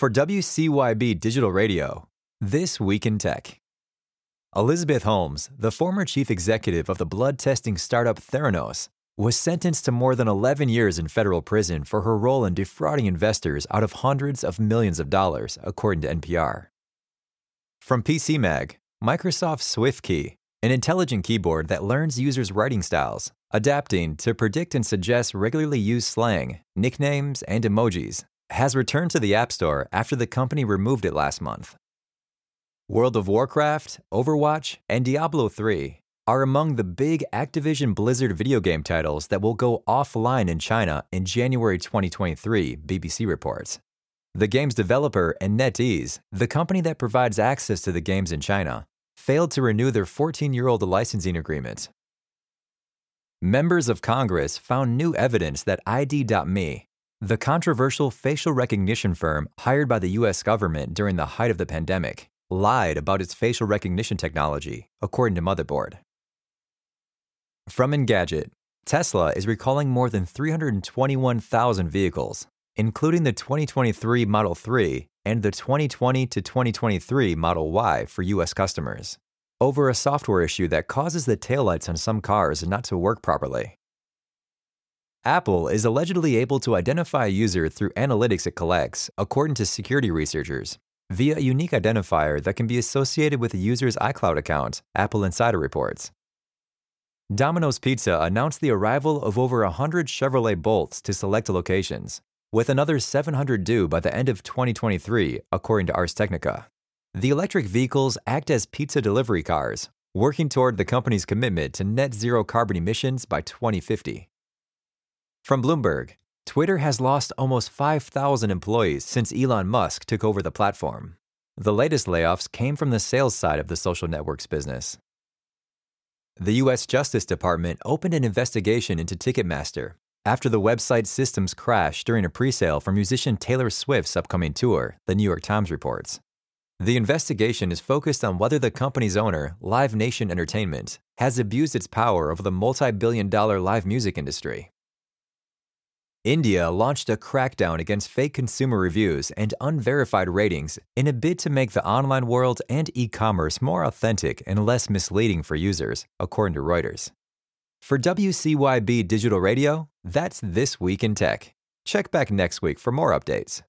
For WCYB Digital Radio, This Week in Tech. Elizabeth Holmes, the former chief executive of the blood testing startup Theranos, was sentenced to more than 11 years in federal prison for her role in defrauding investors out of hundreds of millions of dollars, according to NPR. From PC Mag, Microsoft SwiftKey, an intelligent keyboard that learns users' writing styles, adapting to predict and suggest regularly used slang, nicknames, and emojis, has returned to the App Store after the company removed it last month. World of Warcraft, Overwatch, and Diablo 3 are among the big Activision Blizzard video game titles that will go offline in China in January 2023, BBC reports. The game's developer and NetEase, the company that provides access to the games in China, failed to renew their 14 year old licensing agreement. Members of Congress found new evidence that ID.me, the controversial facial recognition firm hired by the US government during the height of the pandemic, lied about its facial recognition technology, according to Motherboard. From Engadget, Tesla is recalling more than 321,000 vehicles, including the 2023 Model 3 and the 2020 to 2023 Model Y for US customers, over a software issue that causes the taillights on some cars not to work properly. Apple is allegedly able to identify a user through analytics it collects, according to security researchers, via a unique identifier that can be associated with a user's iCloud account, Apple Insider reports. Domino's Pizza announced the arrival of over 100 Chevrolet Bolts to select locations, with another 700 due by the end of 2023, according to Ars Technica. The electric vehicles act as pizza delivery cars, working toward the company's commitment to net zero carbon emissions by 2050. From Bloomberg, Twitter has lost almost 5,000 employees since Elon Musk took over the platform. The latest layoffs came from the sales side of the social network's business. The U.S. Justice Department opened an investigation into Ticketmaster after the website systems crashed during a presale for musician Taylor Swift's upcoming tour, the New York Times reports. The investigation is focused on whether the company's owner, Live Nation Entertainment, has abused its power over the multi billion dollar live music industry. India launched a crackdown against fake consumer reviews and unverified ratings in a bid to make the online world and e commerce more authentic and less misleading for users, according to Reuters. For WCYB Digital Radio, that's This Week in Tech. Check back next week for more updates.